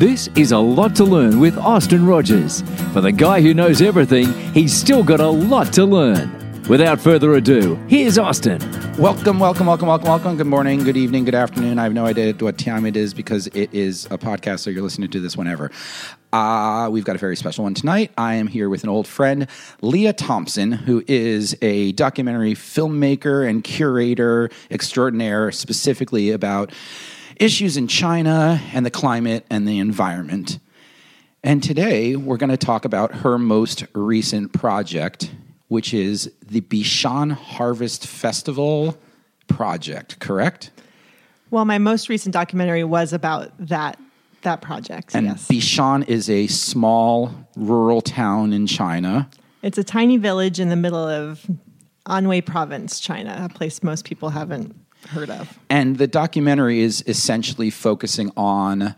This is a lot to learn with Austin Rogers. For the guy who knows everything, he's still got a lot to learn. Without further ado, here's Austin. Welcome, welcome, welcome, welcome, welcome. Good morning, good evening, good afternoon. I have no idea what time it is because it is a podcast, so you're listening to this whenever. Uh, we've got a very special one tonight. I am here with an old friend, Leah Thompson, who is a documentary filmmaker and curator extraordinaire, specifically about issues in China and the climate and the environment. And today we're going to talk about her most recent project, which is the Bishan Harvest Festival project, correct? Well, my most recent documentary was about that that project. And yes, Bishan is a small rural town in China. it's a tiny village in the middle of Anhui Province, China, a place most people haven't heard of. And the documentary is essentially focusing on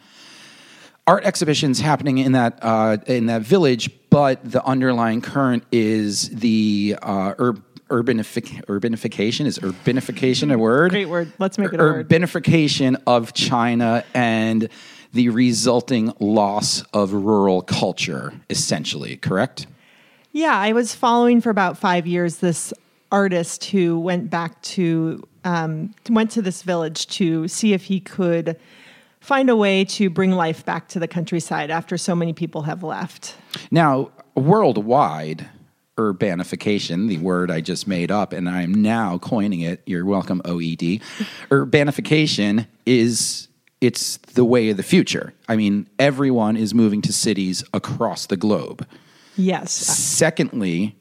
art exhibitions happening in that uh, in that village, but the underlying current is the uh, ur- urbanific- urbanification. Is urbanification a word? Great word. Let's make it a word. Urbanification of China and the resulting loss of rural culture, essentially. Correct. Yeah, I was following for about five years this artist who went back to um, went to this village to see if he could find a way to bring life back to the countryside after so many people have left. Now, worldwide urbanification, the word I just made up, and I'm now coining it. You're welcome, OED. Urbanification is it's the way of the future. I mean, everyone is moving to cities across the globe. Yes, Secondly,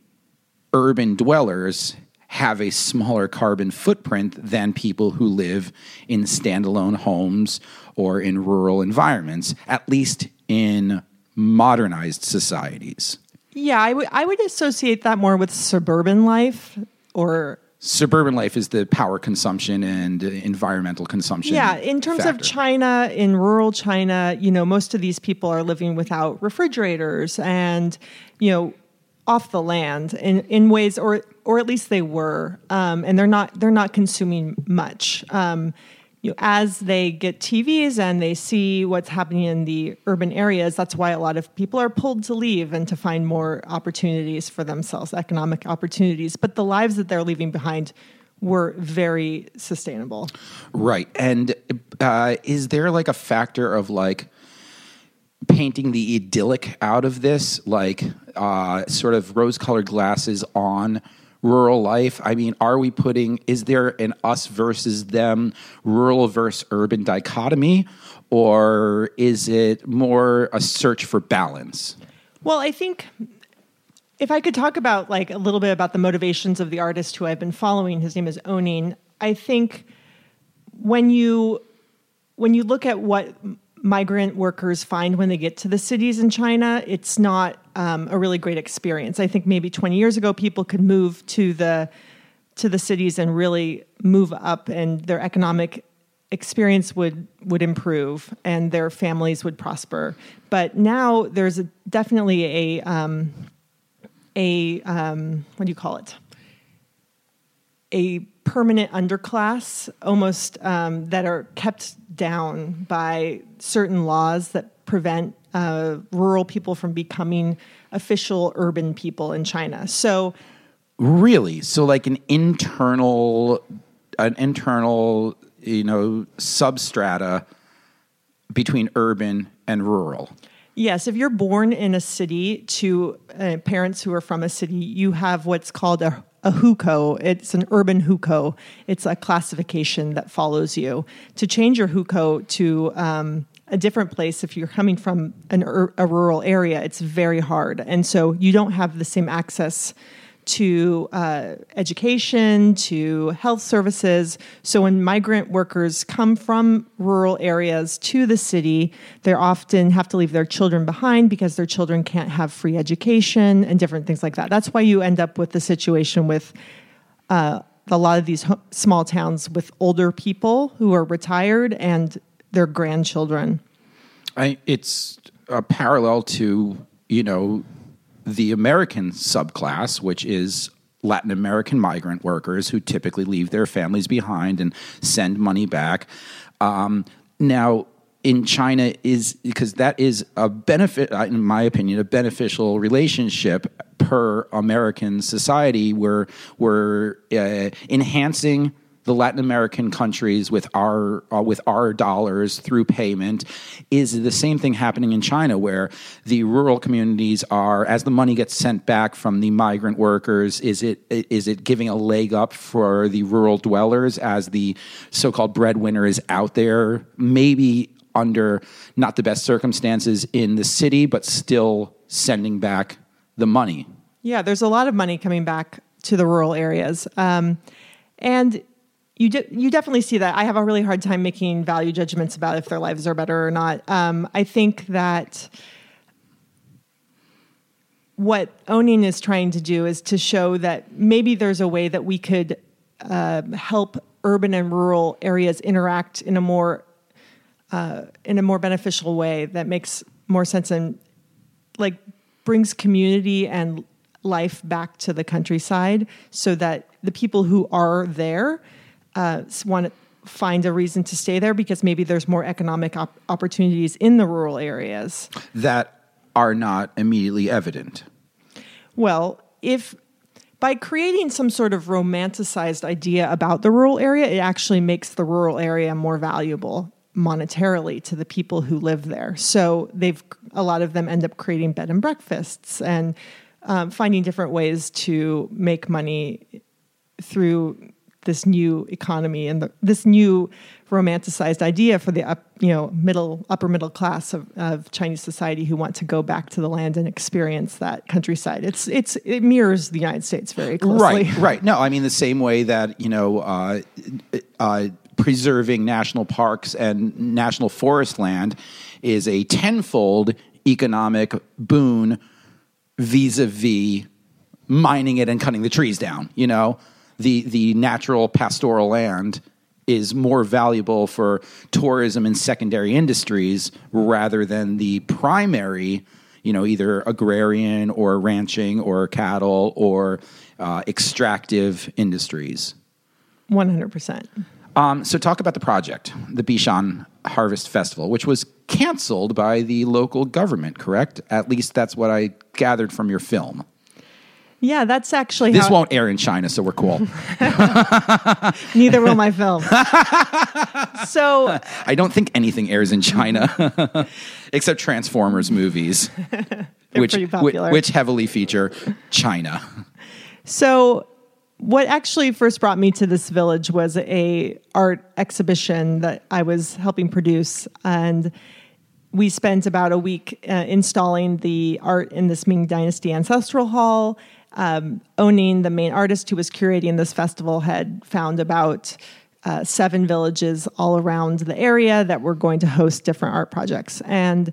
urban dwellers have a smaller carbon footprint than people who live in standalone homes or in rural environments, at least in modernized societies. yeah, I would I would associate that more with suburban life or Suburban life is the power consumption and environmental consumption. Yeah, in terms of. China, in rural China, you know, most of these people are living without refrigerators and, you know, off the land in, in ways, or or at least they were, um, and they're not they're not consuming much. Um, you know, as they get TVs and they see what's happening in the urban areas, that's why a lot of people are pulled to leave and to find more opportunities for themselves, economic opportunities. But the lives that they're leaving behind were very sustainable. Right. And uh, is there like a factor of like painting the idyllic out of this, like uh, sort of rose colored glasses on rural life? I mean, are we putting, is there an us versus them, rural versus urban dichotomy? Or is it more a search for balance? Well, I think if I could talk about like a little bit about the motivations of the artist who I've been following, his name is Ou Ning. I think when you when you look at what migrant workers find when they get to the cities in China, it's not um, a really great experience. I think maybe 20 years ago, people could move to the to the cities and really move up, and their economic experience would would improve, and their families would prosper. But now there's a, definitely a um, a um, what do you call it? A permanent underclass almost um, that are kept down by certain laws that prevent uh, rural people from becoming official urban people in China. So, Really? So like an internal an internal, you know, substrata between urban and rural. yes, if you're born in a city to uh, parents who are from a city, you have what's called a a hukou. It's an urban hukou. It's a classification that follows you. To change your hukou to um, a different place, if you're coming from an a rural area, it's very hard, and so you don't have the same access to uh, education, to health services. So when migrant workers come from rural areas to the city, they often have to leave their children behind because their children can't have free education and different things like that. That's why you end up with the situation with uh, a lot of these small towns with older people who are retired and their grandchildren. I, it's a parallel to you know the American subclass, which is Latin American migrant workers who typically leave their families behind and send money back. Um, now, in China is because that is a benefit, uh, in my opinion, a beneficial relationship per American society where we're uh, enhancing the Latin American countries with our uh, with our dollars through payment is the same thing happening in China where the rural communities are as the money gets sent back from the migrant workers is it is it giving a leg up for the rural dwellers as the so-called breadwinner is out there maybe under not the best circumstances in the city but still sending back the money? Yeah there's a lot of money coming back to the rural areas. Um, and you de- you definitely see that. I have a really hard time making value judgments about if their lives are better or not. Um, I think that what Ou Ning is trying to do is to show that maybe there's a way that we could uh, help urban and rural areas interact in a more uh, in a more beneficial way that makes more sense and like brings community and life back to the countryside so that the people who are there uh, want to find a reason to stay there because maybe there's more economic op- opportunities in the rural areas that are not immediately evident. Well, if by creating some sort of romanticized idea about the rural area, it actually makes the rural area more valuable monetarily to the people who live there. So they've a lot of them end up creating bed and breakfasts and um, finding different ways to make money through this new economy and the, this new romanticized idea for the up, you know middle upper middle class of, of Chinese society who want to go back to the land and experience that countryside. It's it's it mirrors the United States very closely. Right, right. No, I mean the same way that you know. Uh, uh, preserving national parks and national forest land is a tenfold economic boon vis-a-vis mining it and cutting the trees down you know the the natural pastoral land is more valuable for tourism and secondary industries rather than the primary, you know, either agrarian or ranching or cattle or uh, extractive industries. One hundred percent. Um, so, talk about the project, the Bishan Harvest Festival, which was canceled by the local government. Correct? At least that's what I gathered from your film. Yeah, that's actually this how won't air in China, so we're cool. neither will my film. so I don't think anything airs in China except Transformers movies, which which heavily feature China. So what actually first brought me to this village was a art exhibition that I was helping produce and we spent about a week uh, installing the art in this Ming Dynasty ancestral hall. Um, Ou Ning the main artist who was curating this festival had found about uh, seven villages all around the area that were going to host different art projects. And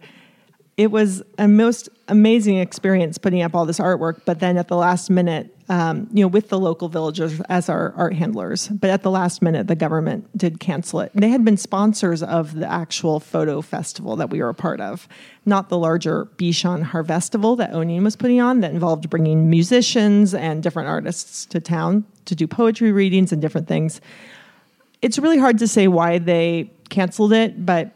it was a most amazing experience putting up all this artwork. But then at the last minute, um, you know, with the local villagers as our art handlers, but at the last minute, the government did cancel it. They had been sponsors of the actual photo festival that we were a part of, not the larger Bishan Harvestival that Ou Ning was putting on that involved bringing musicians and different artists to town to do poetry readings and different things. It's really hard to say why they canceled it, but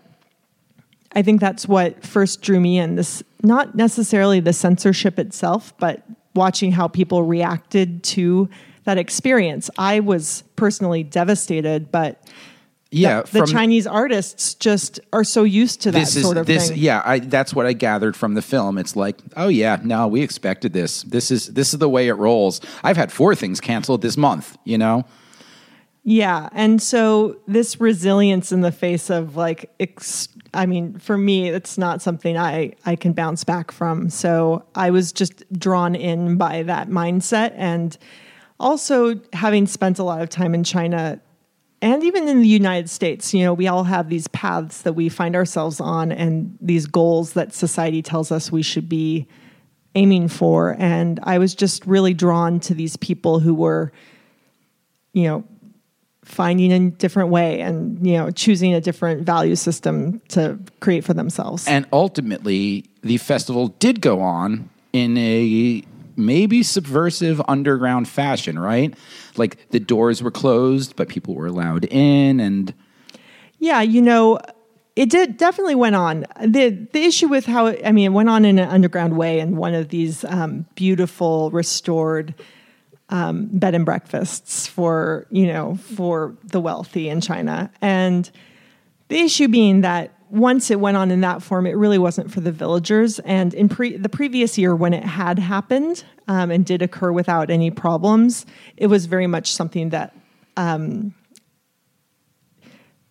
I think that's what first drew me in. This not necessarily the censorship itself, but watching how people reacted to that experience. I was personally devastated, but Yeah, the, the Chinese artists just are so used to that is sort of this. thing. Yeah, I, that's what I gathered from the film. It's like, oh yeah, no, we expected this. This is this is the way it rolls. I've had four things canceled this month. You know. Yeah, and so this resilience in the face of like ex- I mean, for me, it's not something I, I can bounce back from. So I was just drawn in by that mindset. And also, having spent a lot of time in China and even in the United States, you know, we all have these paths that we find ourselves on and these goals that society tells us we should be aiming for. And I was just really drawn to these people who were, you know, finding a different way and you know choosing a different value system to create for themselves And ultimately, the festival did go on in a maybe subversive underground fashion, right? Like the doors were closed, but people were allowed in, and yeah you know it did definitely went on the the issue with how it, i mean it went on in an underground way in one of these um, beautiful restored um, bed and breakfasts for you know for the wealthy in china and the issue being that once it went on in that form, it really wasn't for the villagers. And in pre- the previous year, when it had happened um, and did occur without any problems, it was very much something that um,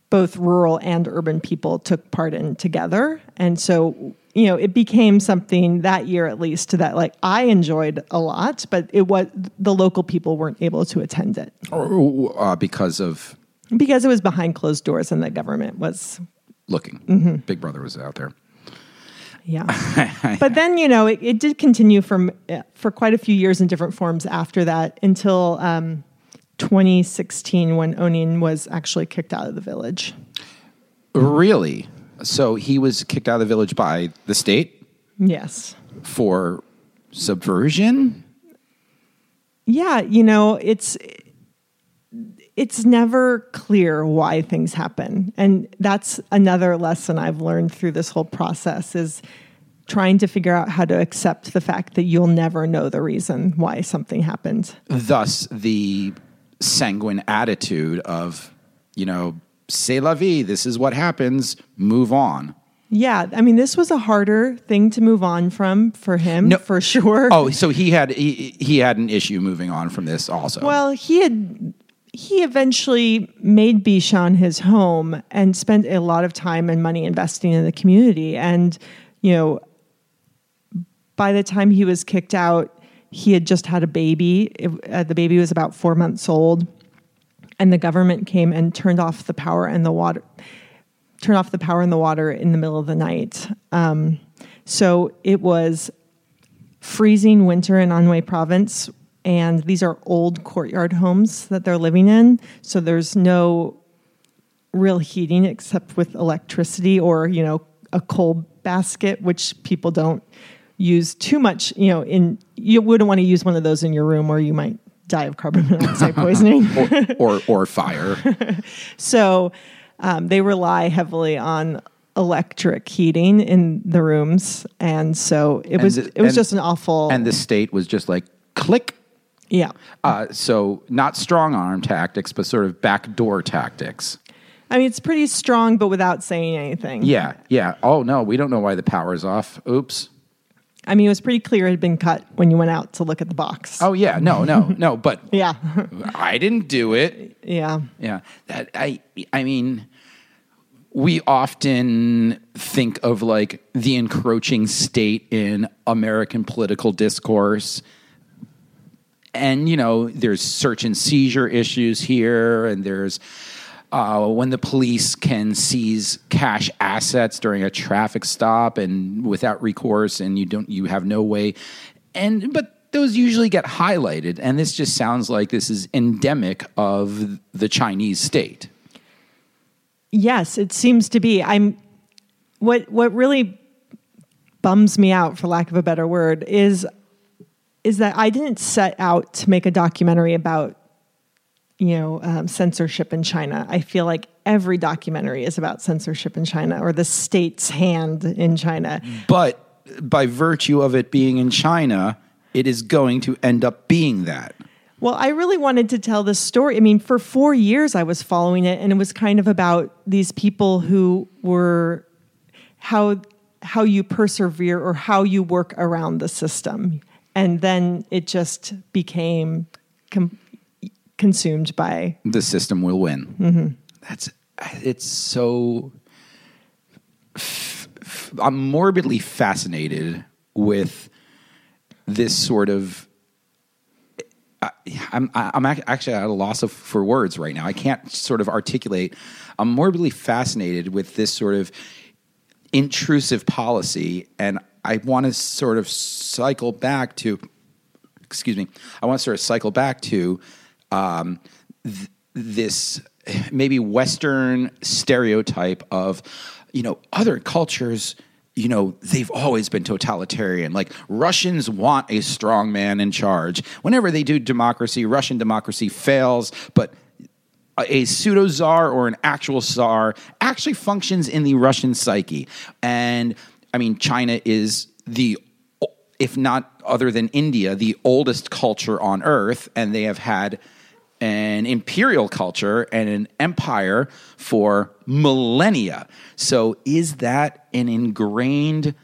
both rural and urban people took part in together. And so, you know, it became something that year at least that like I enjoyed a lot, but it was the local people weren't able to attend it or, uh, because of because it was behind closed doors and the government was looking, Big Brother was out there. Yeah. but then, you know, it, it did continue from for quite a few years in different forms after that until um, 2016 when Ou Ning was actually kicked out of the village. Really? So he was kicked out of the village by the state Yes. for subversion? Yeah, you know, it's it's never clear why things happen. And that's another lesson I've learned through this whole process is trying to figure out how to accept the fact that you'll never know the reason why something happened. Thus, the sanguine attitude of, you know, c'est la vie, this is what happens, move on. Yeah, I mean, this was a harder thing to move on from for him, No. for sure. Oh, so he had he, he had an issue moving on from this also. Well, he had he eventually made Bishan his home and spent a lot of time and money investing in the community. And you know, by the time he was kicked out, he had just had a baby. It, uh, the baby was about four months old, and the government came and turned off the power and the water, turned off the power and the water in the middle of the night. Um, so it was freezing winter in Anhui province and these are old courtyard homes that they're living in so there's no real heating except with electricity or you know a coal basket which people don't use too much you know in you wouldn't want to use one of those in your room or you might die of carbon monoxide poisoning or or fire. so um, they rely heavily on electric heating in the rooms and so it was the- it was and- just an awful and the state was just like click. yeah Uh, so not strong arm tactics, but sort of backdoor tactics. I mean, it's pretty strong, but without saying anything. Yeah, yeah. Oh no, we don't know why the power's off. Oops. I mean, it was pretty clear it had been cut when you went out to look at the box. Oh yeah, no, no, no. But Yeah. I didn't do it. yeah. Yeah, that I I mean, we often think of like the encroaching state in American political discourse. And you know, there's search and seizure issues here, and there's uh, when the police can seize cash assets during a traffic stop and without recourse, and you don't, you have no way. And but those usually get highlighted, and this just sounds like this is endemic of the Chinese state. Yes, it seems to be. I'm what what really bums me out for lack of a better word is is that I didn't set out to make a documentary about you know um, censorship in China. I feel like every documentary is about censorship in China or the state's hand in China. But by virtue of it being in China, it is going to end up being that. Well, I really wanted to tell this story. I mean, for four years I was following it, and it was kind of about these people who were how how you persevere or how you work around the system, and then it just became com- consumed by. the system will win. Mm-hmm. That's it's so I'm morbidly fascinated with this sort of. I, I'm I'm actually at a loss of, for words right now. I can't sort of articulate. I'm morbidly fascinated with this sort of intrusive policy, and I want to sort of cycle back to. Excuse me. I want to sort of cycle back to um, th- this maybe Western stereotype of, you know, other cultures, you know, they've always been totalitarian. Like Russians want a strong man in charge. Whenever they do democracy, Russian democracy fails, but a pseudo czar or an actual czar actually functions in the Russian psyche. And I mean, China is the if not other than India, the oldest culture on earth, and they have had an imperial culture and an empire for millennia. So, is that an ingrained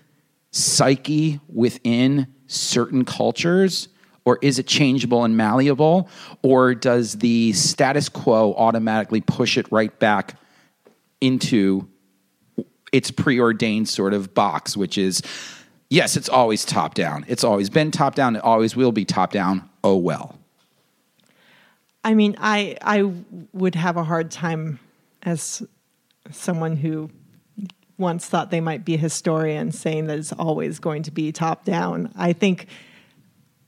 psyche within certain cultures? Or is it changeable and malleable? Or does the status quo automatically push it right back into its preordained sort of box, which is yes, it's always top down. It's always been top down. It always will be top down. Oh well. I mean, I I would have a hard time as someone who once thought they might be a historian saying that it's always going to be top down. I think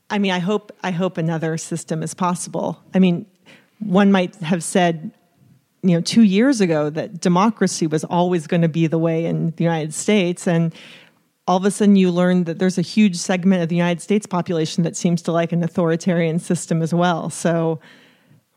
I mean, I hope I hope another system is possible. I mean, one might have said you know 2 years ago that democracy was always going to be the way in the United States and all of a sudden you learn that there's a huge segment of the United States population that seems to like an authoritarian system as well. So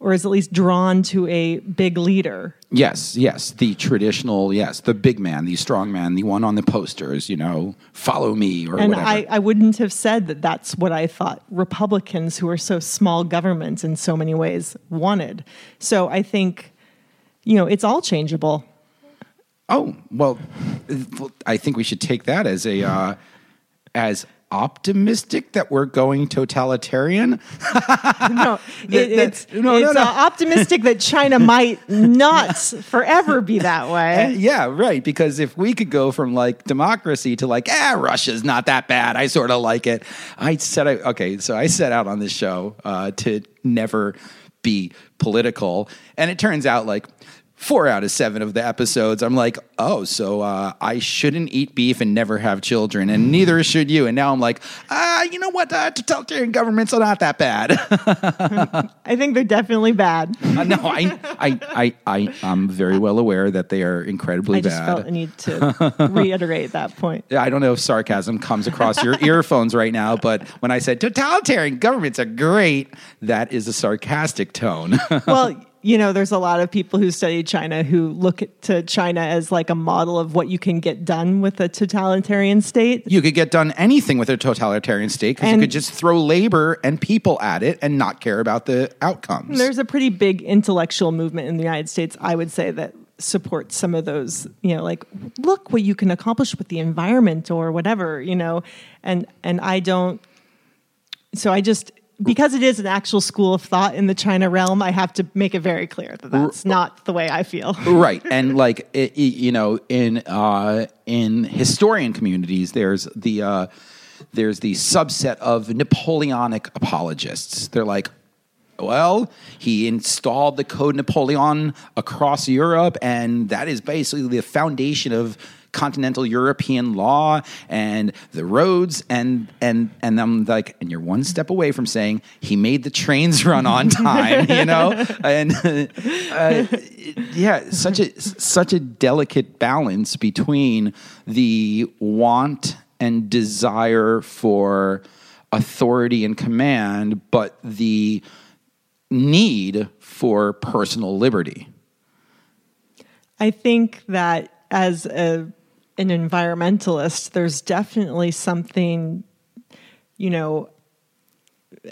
or is at least drawn to a big leader. Yes, yes, the traditional, yes, the big man, the strong man, the one on the posters, you know, follow me or and whatever. I, I wouldn't have said that that's what I thought Republicans, who are so small government in so many ways, wanted. So I think, you know, it's all changeable. oh well, I think we should take that as a uh, as optimistic that we're going totalitarian. No, it, it's, no, no, it's no. Uh, optimistic that China might not forever be that Uh, way. yeah, right. Because if we could go from like democracy to like, ah, Russia's not that bad. I sort of like it. I set out, okay, so I set out on this show uh, to never be political, and it turns out like four out of seven of the episodes, I'm like, oh, so uh, I shouldn't eat beef and never have children, and neither should you. And now I'm like, ah, you know what? Uh, totalitarian governments are not that bad. I think they're definitely bad. Uh, no, I, I, I, I, I'm very well aware that they are incredibly I just bad. felt a need to reiterate that point. I don't know if sarcasm comes across your earphones right now, but when I said totalitarian governments are great, that is a sarcastic tone. well, you know, there's a lot of people who study China who look to China as like a model of what you can get done with a totalitarian state. you could get done anything with a totalitarian state because you could just throw labor and people at it and not care about the outcomes. There's a pretty big intellectual movement in the United States, I would say, that supports some of those, you know, like look what you can accomplish with the environment or whatever, you know. And and I don't so I just because it is an actual school of thought in the China realm, I have to make it very clear that that's not the way I feel. right and like it, you know in uh in historian communities there's the uh there's the subset of napoleonic apologists they're like well he installed the code napoleon across europe and that is basically the foundation of continental european law and the roads and and and i'm like and you're one step away from saying he made the trains run on time you know and uh, yeah, such a such a delicate balance between the want and desire for authority and command, but the need for personal liberty. I think that as a, an environmentalist, there's definitely something, you know,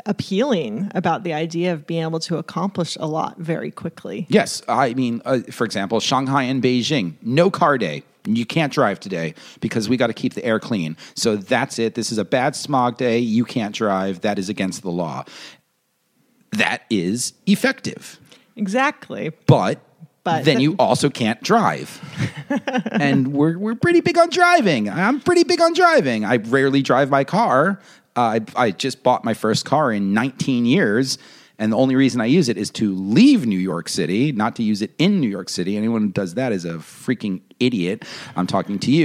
appealing about the idea of being able to accomplish a lot very quickly. Yes, I mean, uh, for example, Shanghai and Beijing, no car day. You can't drive today because we got to keep the air clean. So that's it. This is a bad smog day. You can't drive. That is against the law. That is effective. Exactly. But but then you also can't drive. and we're we're pretty big on driving. I'm pretty big on driving. I rarely drive my car. Uh, I I just bought my first car in 19 years. And the only reason I use it is to leave New York City, not to use it in New York City. Anyone who does that is a freaking idiot. I'm talking to you.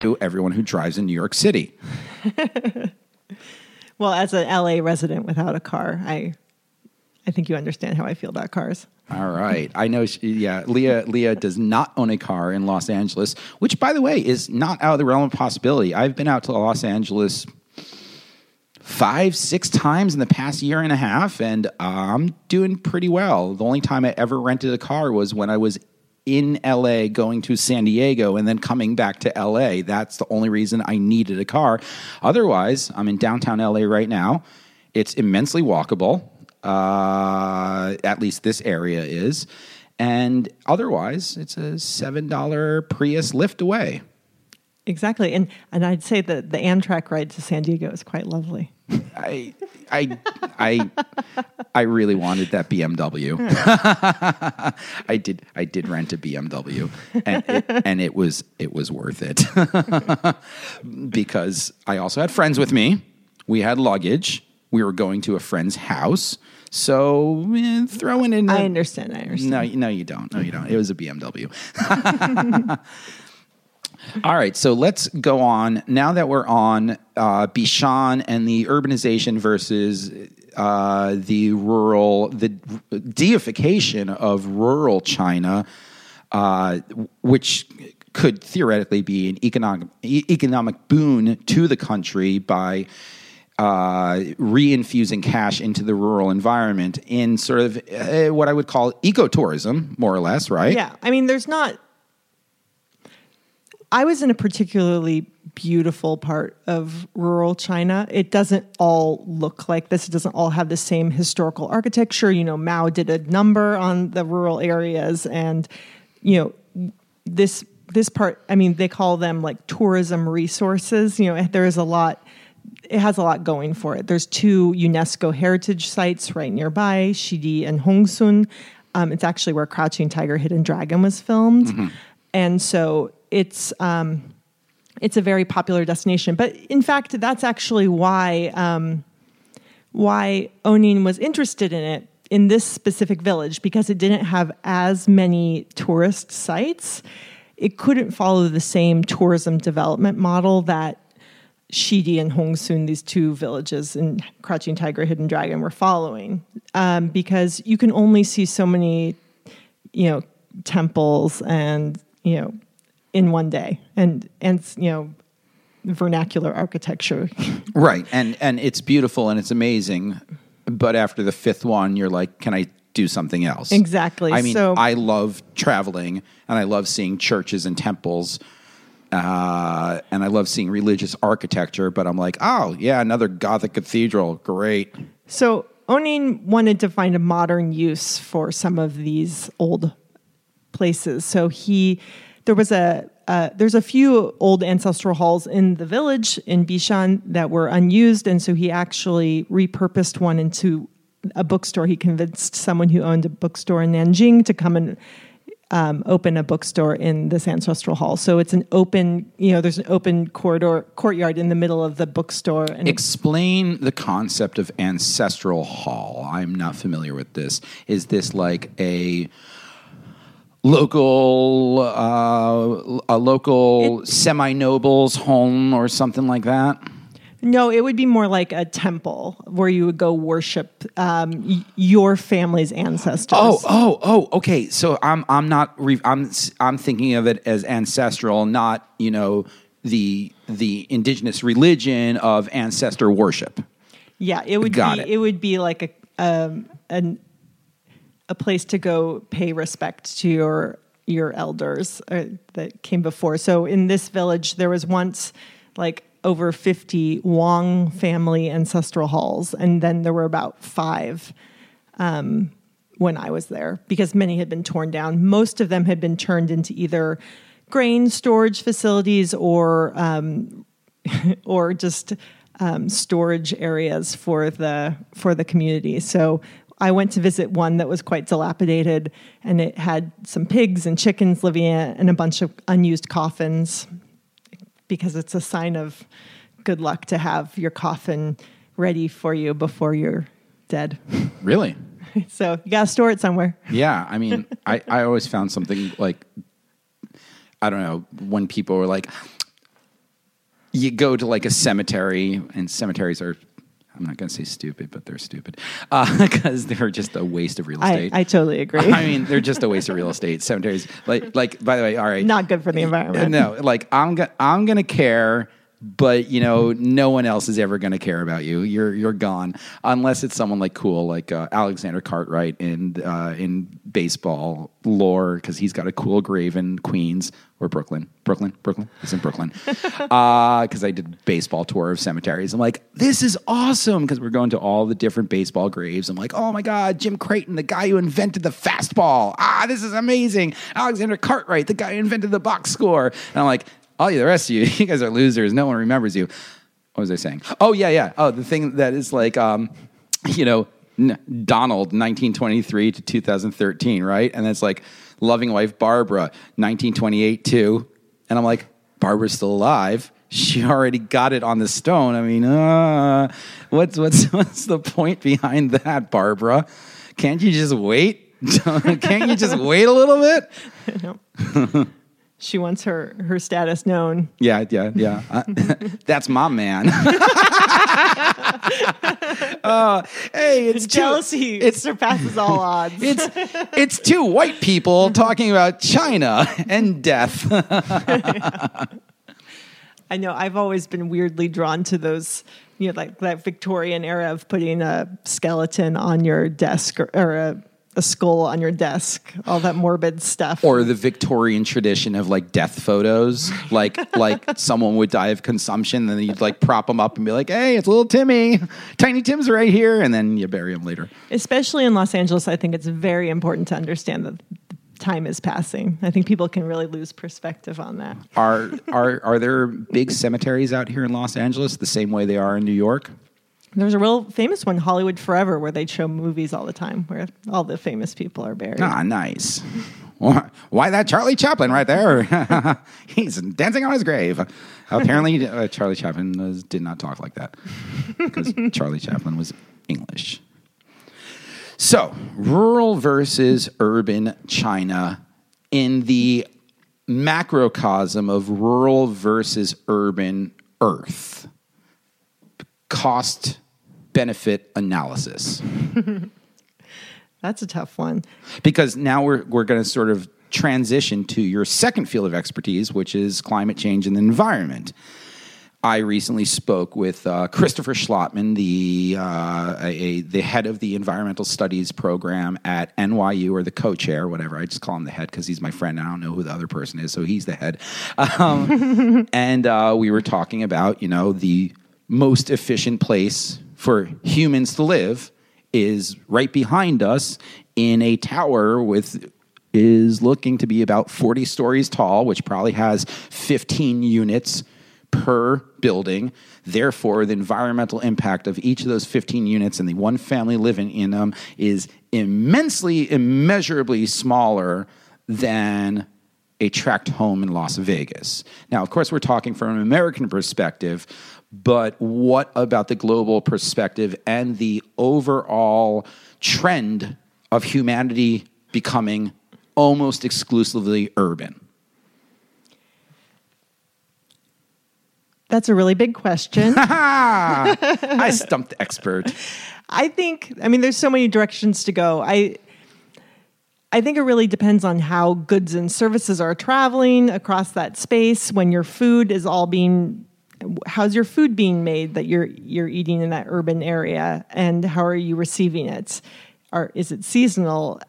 To everyone who drives in New York City. well, as an LA resident without a car, I I think you understand how I feel about cars. All right. I know, she, yeah, Leah, Leah does not own a car in Los Angeles, which, by the way, is not out of the realm of possibility. I've been out to Los Angeles five, six times in the past year and a half, and I'm doing pretty well. The only time I ever rented a car was when I was in LA going to San Diego and then coming back to LA. That's the only reason I needed a car. Otherwise, I'm in downtown LA right now. It's immensely walkable. Uh, at least this area is. And otherwise, it's a $7 Prius Lyft away. Exactly, and and I'd say that the Amtrak ride to San Diego is quite lovely. I, I, I, I really wanted that BMW. I did. I did rent a BMW, and it, and it was it was worth it because I also had friends with me. We had luggage. We were going to a friend's house, so eh, throwing in. I understand. I understand. No, no, you don't. No, you don't. It was a BMW. All right, so let's go on. Now that we're on uh, Bishan and the urbanization versus uh, the rural, the deification of rural China, uh, which could theoretically be an economic economic boon to the country by uh, reinfusing cash into the rural environment in sort of uh, what I would call ecotourism, more or less, right? Yeah, I mean, there's not. I was in a particularly beautiful part of rural China. It doesn't all look like this. It doesn't all have the same historical architecture. You know, Mao did a number on the rural areas, and you know, this this part. I mean, they call them like tourism resources. You know, there is a lot. It has a lot going for it. There's two UNESCO heritage sites right nearby, Xidi and Hongcun. Um, it's actually where Crouching Tiger, Hidden Dragon was filmed, and so it's um, it's a very popular destination. But in fact, that's actually why um, why Ou Ning was interested in it in this specific village because it didn't have as many tourist sites. It couldn't follow the same tourism development model that Xidi and Hongcun, these two villages in Crouching Tiger, Hidden Dragon, were following, um, because you can only see so many, you know, temples and you know, in one day, and and you know, vernacular architecture. Right. And and it's beautiful and it's amazing. But after the fifth one, you're like, can I do something else? Exactly. I mean, So- I love traveling and I love seeing churches and temples. Uh, and I love seeing religious architecture, but I'm like, oh, yeah, another Gothic cathedral. Great. So Ou Ning wanted to find a modern use for some of these old places. So he there was a uh, there's a few old ancestral halls in the village in Bishan that were unused, and so he actually repurposed one into a bookstore. He convinced someone who owned a bookstore in Nanjing to come and um, open a bookstore in this ancestral hall. So it's an open, you know, there's an open corridor courtyard in the middle of the bookstore. And Explain the concept of ancestral hall. I'm not familiar with this. Is this like a local uh, a local semi noble's home or something like that? no, it would be more like a temple where you would go worship um, y- your family's ancestors. Oh, oh, oh. Okay, so I'm I'm not re- I'm I'm thinking of it as ancestral, not you know the the indigenous religion of ancestor worship. Yeah, it would Got be it. it. would be like a um, an a place to go pay respect to your your elders uh, that came before. So in this village, there was once like over fifty Wong family ancestral halls, and then there were about five um, when I was there because many had been torn down. Most of them had been turned into either grain storage facilities or um, or just um, storage areas for the for the community. So I went to visit one that was quite dilapidated, and it had some pigs and chickens living in it, and a bunch of unused coffins, because it's a sign of good luck to have your coffin ready for you before you're dead. Really? so you gotta store it somewhere. Yeah, I mean, I, I always found something like, I don't know, when people were like, you go to like a cemetery, and cemeteries are, I'm not going to say stupid, but they're stupid uh, because they're just a waste of real I, estate. I totally agree. I mean, they're just a waste of real estate. Cemeteries, like, like. By the way, all right, Not good for the environment. no, like I'm gonna I'm gonna care, but you know, no one else is ever gonna care about you. You're you're gone unless it's someone like cool, like uh, Alexander Cartwright in uh, in baseball lore because he's got a cool grave in Queens or Brooklyn. Brooklyn, Brooklyn. He's in Brooklyn uh, because I did baseball tour of cemeteries. I'm like, this is awesome because we're going to all the different baseball graves. I'm like, oh my god, Jim Creighton, the guy who invented the fastball. Ah, this is amazing. Alexander Cartwright, the guy who invented the box score. And I'm like, all you, the rest of you, you guys are losers. No one remembers you. What was I saying? Oh yeah, yeah. Oh, the thing that is like, um, you know, Donald, 1923 to 2013, right? And that's like loving wife Barbara, 1928 too. And I'm like, Barbara's still alive. She already got it on the stone. I mean, uh, what's what's what's the point behind that, Barbara? Can't you just wait? Can't you just wait a little bit? She wants her her status known. Yeah, yeah, yeah. Uh, that's my man. uh, hey, it's two- Jealousy It's surpasses all odds. it's it's two white people talking about China and death. I know I've always been weirdly drawn to those, you know, like that Victorian era of putting a skeleton on your desk or, or a, a skull on your desk, all that morbid stuff. or the Victorian tradition of like death photos, like like someone would die of consumption, then you'd like prop them up and be like, "Hey, it's little Timmy, Tiny Tim's right here," and then you bury him later. Especially in Los Angeles, I think it's very important to understand that time is passing. I think people can really lose perspective on that. Are are are there big cemeteries out here in Los Angeles the same way they are in New York? There's a real famous one, Hollywood Forever, where they show movies all the time where all the famous people are buried. Ah, nice. Why that Charlie Chaplin right there? He's dancing on his grave. Apparently, uh, Charlie Chaplin was, did not talk like that because Charlie Chaplin was English. So, rural versus urban China in the macrocosm of rural versus urban Earth. Cost benefit analysis. That's a tough one. because now we're we're going to sort of transition to your second field of expertise, which is climate change and the environment. I recently spoke with uh, Christopher Schlottmann, the uh, a, the head of the environmental studies program at NYU, or the co-chair, whatever. I just call him the head because he's my friend. I don't know who the other person is, so he's the head. Um, and uh, we were talking about, you know, the most efficient place for humans to live is right behind us in a tower with is looking to be about 40 stories tall, which probably has 15 units per building. Therefore, the environmental impact of each of those 15 units and the one family living in them is immensely, immeasurably smaller than a tract home in Las Vegas. Now, of course, we're talking from an American perspective, but what about the global perspective and the overall trend of humanity becoming almost exclusively urban? That's a really big question. I stumped the expert. I think I mean there's so many directions to go. I I think it really depends on how goods and services are traveling across that space when your food is all being how's your food being made that you're you're eating in that urban area and how are you receiving it? Or is it seasonal?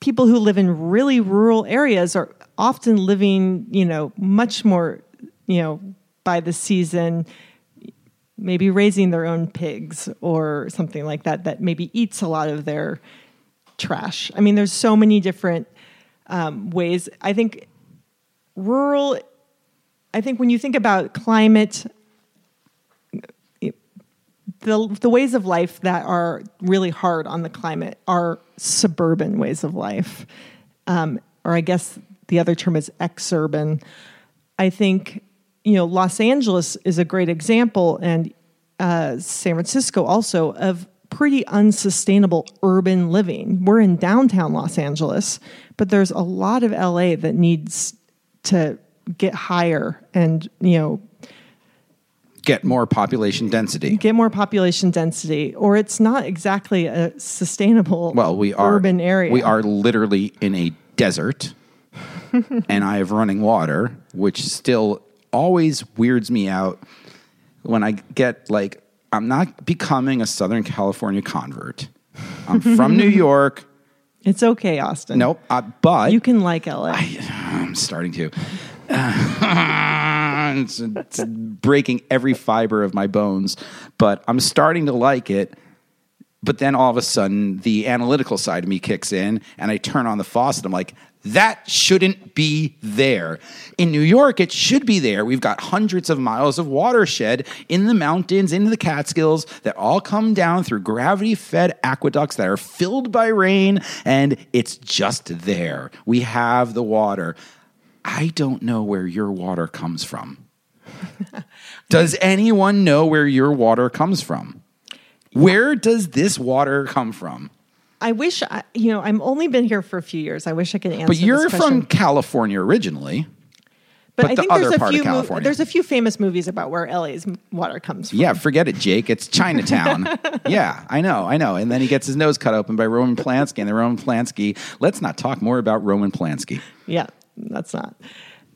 People who live in really rural areas are often living, you know, much more, you know, by the season maybe raising their own pigs or something like that that maybe eats a lot of their trash. I mean, there's so many different um, ways. I think rural. I think when you think about climate, the the ways of life that are really hard on the climate are suburban ways of life, um, or I guess the other term is exurban. I think you know Los Angeles is a great example, and uh, San Francisco also of pretty unsustainable urban living. We're in downtown Los Angeles, but there's a lot of LA that needs to get higher and, you know, get more population density. Get more population density or it's not exactly a sustainable well, we are urban area. We are literally in a desert and I have running water, which still always weirds me out when I get like I'm not becoming a Southern California convert. I'm from New York. It's okay, Austin. Nope. Uh, but you can like LA. I, am starting to. it's, it's breaking every fiber of my bones, but I'm starting to like it. But then all of a sudden, the analytical side of me kicks in, and I turn on the faucet. I'm like, that shouldn't be there. In New York, it should be there. We've got hundreds of miles of watershed in the mountains, into the Catskills, that all come down through gravity fed aqueducts that are filled by rain, and it's just there. We have the water. I don't know where your water comes from. Does anyone know where your water comes from? Where does this water come from? I wish I, you know I'm only been here for a few years. I wish I could answer. But you're from California originally. But, but I think there's a few mo- there's a few famous movies about where LA's water comes from. Yeah, forget it, Jake. It's Chinatown. yeah, I know, I know. And then he gets his nose cut open by Roman Polanski, and the Roman Polanski. Let's not talk more about Roman Polanski. Yeah, that's not.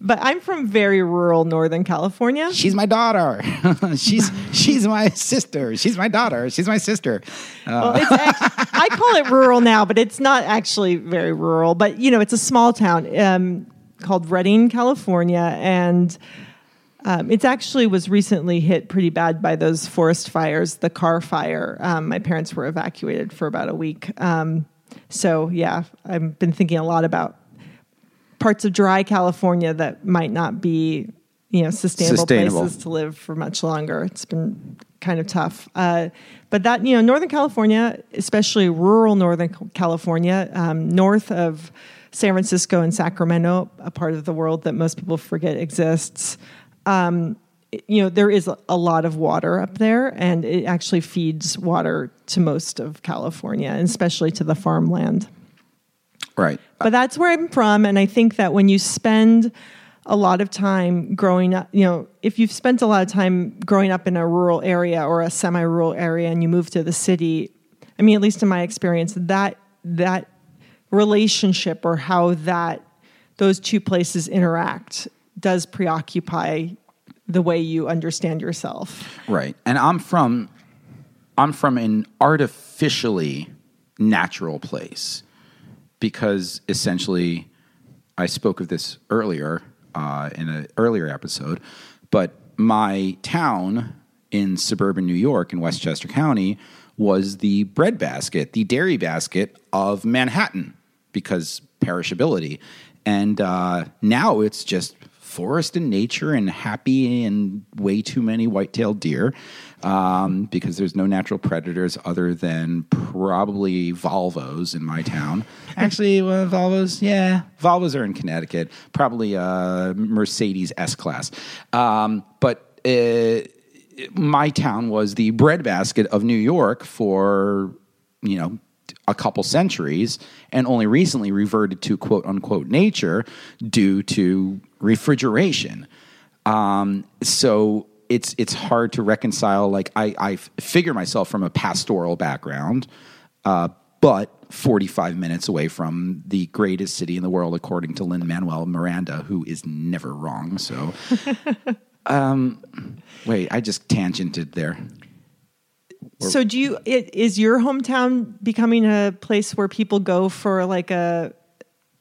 But I'm from very rural Northern California. She's my daughter. she's she's my sister. She's my daughter. She's my sister. Uh. Well, actually, I call it rural now, but it's not actually very rural. But you know, it's a small town um, called Redding, California, and um, it actually was recently hit pretty bad by those forest fires. The Carr Fire. Um, my parents were evacuated for about a week. Um, so yeah, I've been thinking a lot about parts of dry California that might not be you know sustainable, sustainable. places to live for much longer. It's been kind of tough. Uh, but that you know Northern California, especially rural Northern California, um, north of San Francisco and Sacramento, a part of the world that most people forget exists. Um, you know there is a lot of water up there and it actually feeds water to most of california and especially to the farmland Right. But that's where I'm from. And I think that when you spend a lot of time growing up, you know, if you've spent a lot of time growing up in a rural area or a semi rural area and you move to the city, I mean, at least in my experience, that, that relationship or how that, those two places interact does preoccupy the way you understand yourself. Right. And I'm from, I'm from an artificially natural place because essentially, I spoke of this earlier uh, in an earlier episode, but my town in suburban New York in Westchester County was the bread basket, the dairy basket of Manhattan because perishability. And uh, now it's just forest and nature and happy and way too many white-tailed deer um, because there's no natural predators other than probably Volvos in my town. Actually, well, Volvos, yeah, Volvos are in Connecticut. Probably a Mercedes S class, um, but. Uh, my town was the breadbasket of New York for, you know, a couple centuries and only recently reverted to quote unquote nature due to refrigeration. Um, so it's it's hard to reconcile. Like I, I figure myself from a pastoral background, uh, but 45 minutes away from the greatest city in the world, according to Lin Manuel Miranda, who is never wrong. So, um, wait, I just tangented there. So do you it, is your hometown becoming a place where people go for like a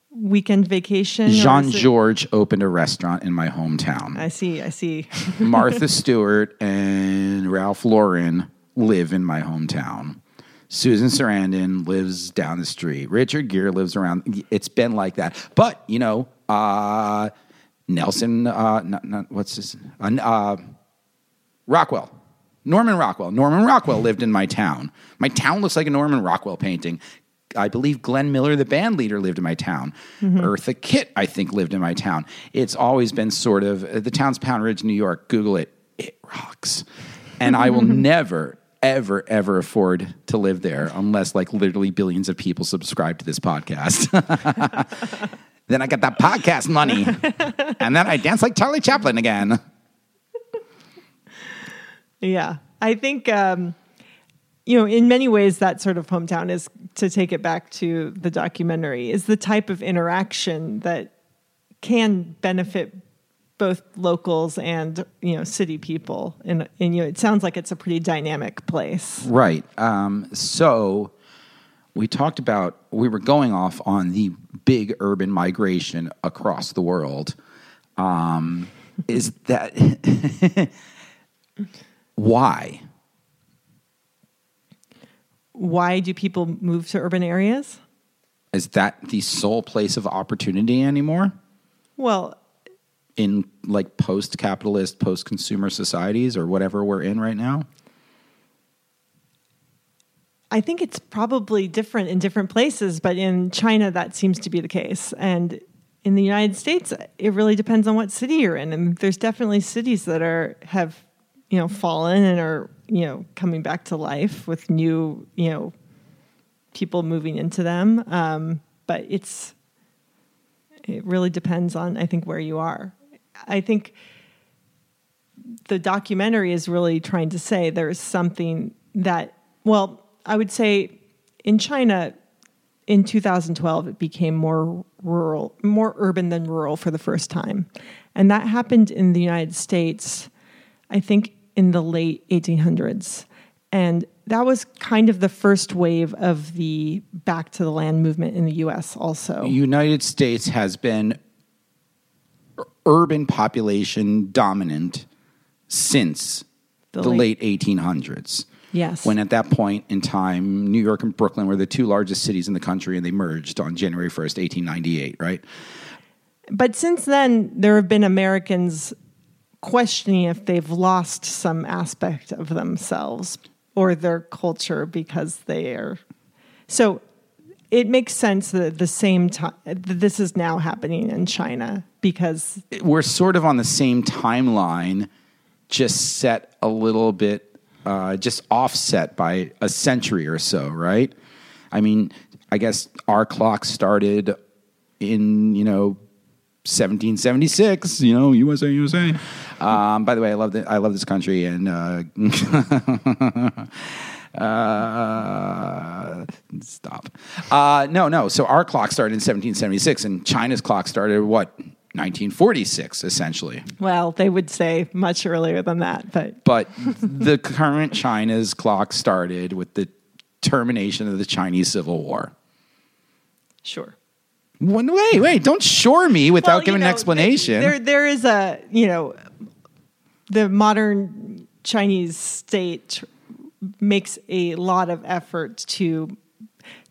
weekend vacation? Jean is it- George opened a restaurant in my hometown. I see, I see. Martha Stewart and Ralph Lauren live in my hometown. Susan Sarandon lives down the street. Richard Gere lives around. It's been like that. But, you know, uh, Nelson, uh, not, not, what's his, uh, uh, Rockwell. Norman Rockwell. Norman Rockwell lived in my town. My town looks like a Norman Rockwell painting. I believe Glenn Miller, the band leader, lived in my town. Eartha Kitt, I think, lived in my town. It's always been sort of uh, the town's Pound Ridge, New York. Google it. It rocks. And I will never, ever, ever afford to live there unless, like, literally billions of people subscribe to this podcast. then I get that podcast money. and then I dance like Charlie Chaplin again. Yeah. I think, um, you know, in many ways, that sort of hometown is to take it back to the documentary, is the type of interaction that can benefit both locals and, you know, city people. And, and you know, it sounds like it's a pretty dynamic place. Right. Um, so we talked about, we were going off on the big urban migration across the world. Um, is that why? Why do people move to urban areas? Is that the sole place of opportunity anymore Well, in like post capitalist, post consumer societies or whatever we're in right now? I think it's probably different in different places, but in China, that seems to be the case. And in the United States, it really depends on what city you're in. And there's definitely cities that are have, you know, fallen and are, you know, coming back to life with new, you know, people moving into them. Um, but it's it really depends on I think where you are. I think the documentary is really trying to say there's something that well i would say in china in 2012 it became more rural more urban than rural for the first time and that happened in the united states i think in the late 1800s and that was kind of the first wave of the back to the land movement in the us also The United States has been urban population dominant since the, The late, late- 1800s. yes When at that point in time, New York and Brooklyn were the two largest cities in the country and they merged on January 1st, 1898, right? But since then, there have been Americans questioning if they've lost some aspect of themselves or their culture because they are. So it makes sense that at the same time this is now happening in China because We're sort of on the same timeline, just set a little bit, uh, just offset by a century or so, right? I mean, I guess our clock started in, you know, 1776, you know, USA, USA. Um, by the way, I love the, I love this country, and uh, uh, stop. Uh, no, no. So our clock started in 1776, and China's clock started what 1946, essentially. well, they would say much earlier than that, but But the current China's clock started with the termination of the Chinese Civil War. sure. One, wait, wait! Don't shore me without Well, giving know, an explanation. There, there is a you know, the modern Chinese state makes a lot of effort to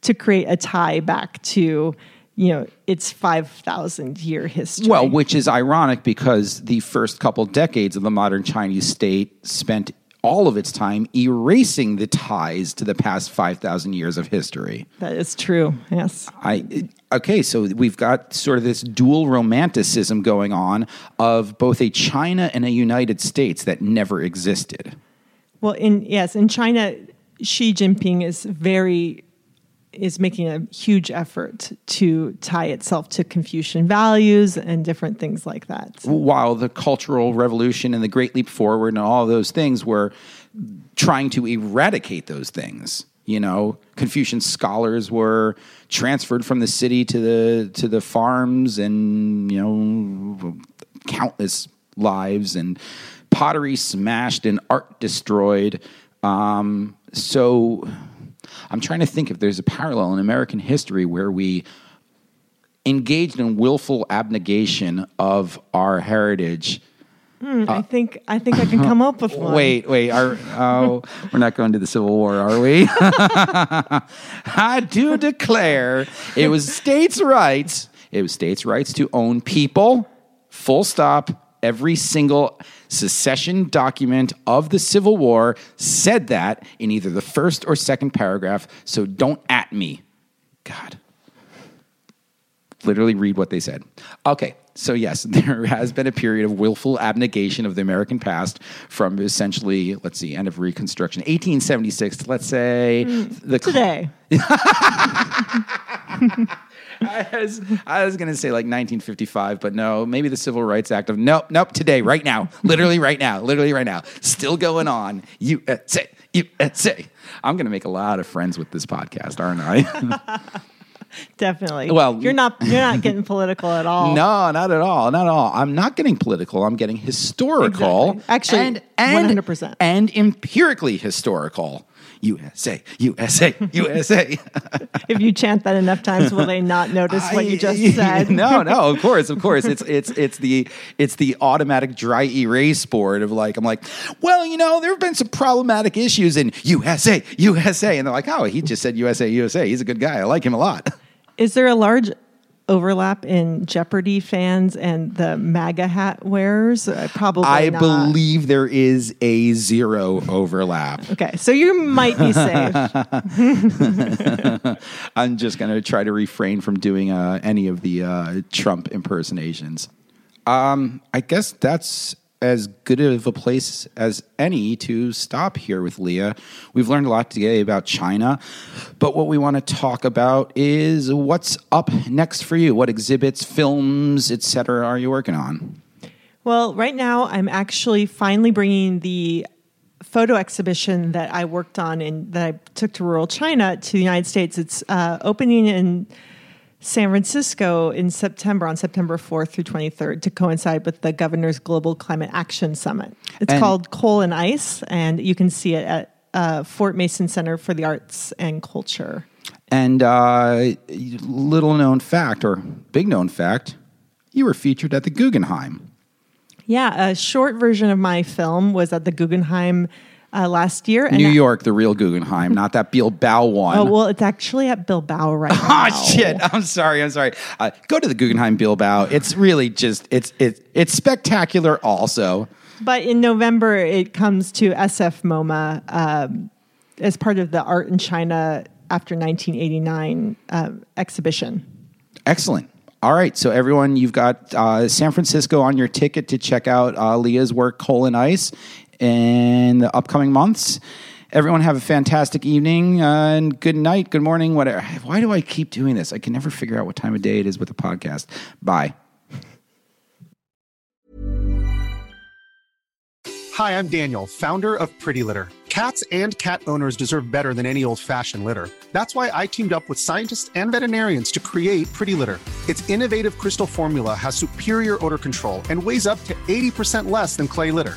to create a tie back to you know its 5000 year history Well, which is ironic because the first couple decades of the modern Chinese state spent all of its time erasing the ties to the past 5,000 years of history. that is true yes I okay, so we've got sort of this dual romanticism going on of both a China and a United States that never existed. Well, in yes, in China, Xi Jinping is very is making a huge effort to tie itself to Confucian values and different things like that. While the Cultural Revolution and the Great Leap Forward and all those things were trying to eradicate those things. You know, Confucian scholars were transferred from the city to the to the farms, and you know, countless lives and pottery smashed and art destroyed. Um, so, I'm trying to think if there's a parallel in American history where we engaged in willful abnegation of our heritage. Hmm, I uh, think I think I can come up with one. Wait, wait. Are, oh, we're not going to the Civil War, are we? I do declare it was states' rights. It was states' rights to own people. Full stop. Every single secession document of the Civil War said that in either the first or second paragraph. So don't at me. God literally read what they said. Okay, so yes, there has been a period of willful abnegation of the American past from essentially, let's see, end of Reconstruction, 1876 let's say mm, the Today, I was, I was going to say like 1955, but no, maybe the Civil Rights Act of nope, nope, today, right now, literally right now, literally right now, still going on. USA, USA. I'm going to make a lot of friends with this podcast, aren't I? definitely. Well- you're not you're not getting political at all. No, not at all. Not at all. I'm not getting political. I'm getting historical. Exactly. Actually, and, and, 100%. And empirically historical. USA, USA, USA. If you chant that enough times, will they not notice what you just said? no, no, of course, of course. It's it's it's the it's the automatic dry erase board of like I'm like, well, you know, there have been some problematic issues in USA, USA, and they're like, oh, he just said USA, USA. He's a good guy. I like him a lot. Is there a large overlap in Jeopardy fans and the MAGA hat wearers? Uh, probably. I not. believe there is a zero overlap. Okay, so you might be safe. I'm just going to try to refrain from doing uh, any of the uh, Trump impersonations. Um, I guess that's as good of a place as any to stop here with Leah. We've learned a lot today about China, but what we want to talk about is what's up next for you. What exhibits, films, etc., are you working on? Well, right now I'm actually finally bringing the photo exhibition that I worked on and that I took to rural China to the United States. It's uh, opening in San Francisco in September, on September 4th through 23rd, to coincide with the Governor's Global Climate Action Summit. It's And- called Coal and Ice, and you can see it at uh, Fort Mason Center for the Arts and Culture. And uh, little known fact, or big known fact, you were featured at the Guggenheim. Yeah, a short version of my film was at the Guggenheim uh, last year. and New York, the real Guggenheim, not that Bilbao one. Oh well, it's actually at Bilbao right now. Oh shit! I'm sorry. I'm sorry. Uh, go to the Guggenheim Bilbao. It's really just it's it's it's spectacular. Also, But in November, it comes to SF MoMA um, as part of the Art in China after 1989 um, exhibition. excellent. All right, so everyone, you've got uh, San Francisco on your ticket to check out uh, Leah's work, Coal and Ice, in the upcoming months. Everyone have a fantastic evening uh, and good night, good morning, whatever. Why do I keep doing this? I can never figure out what time of day it is with the podcast. Bye. Hi, I'm Daniel, founder of Pretty Litter. Cats and cat owners deserve better than any old fashioned litter. That's why I teamed up with scientists and veterinarians to create Pretty Litter. Its innovative crystal formula has superior odor control and weighs up to 80% less than clay litter.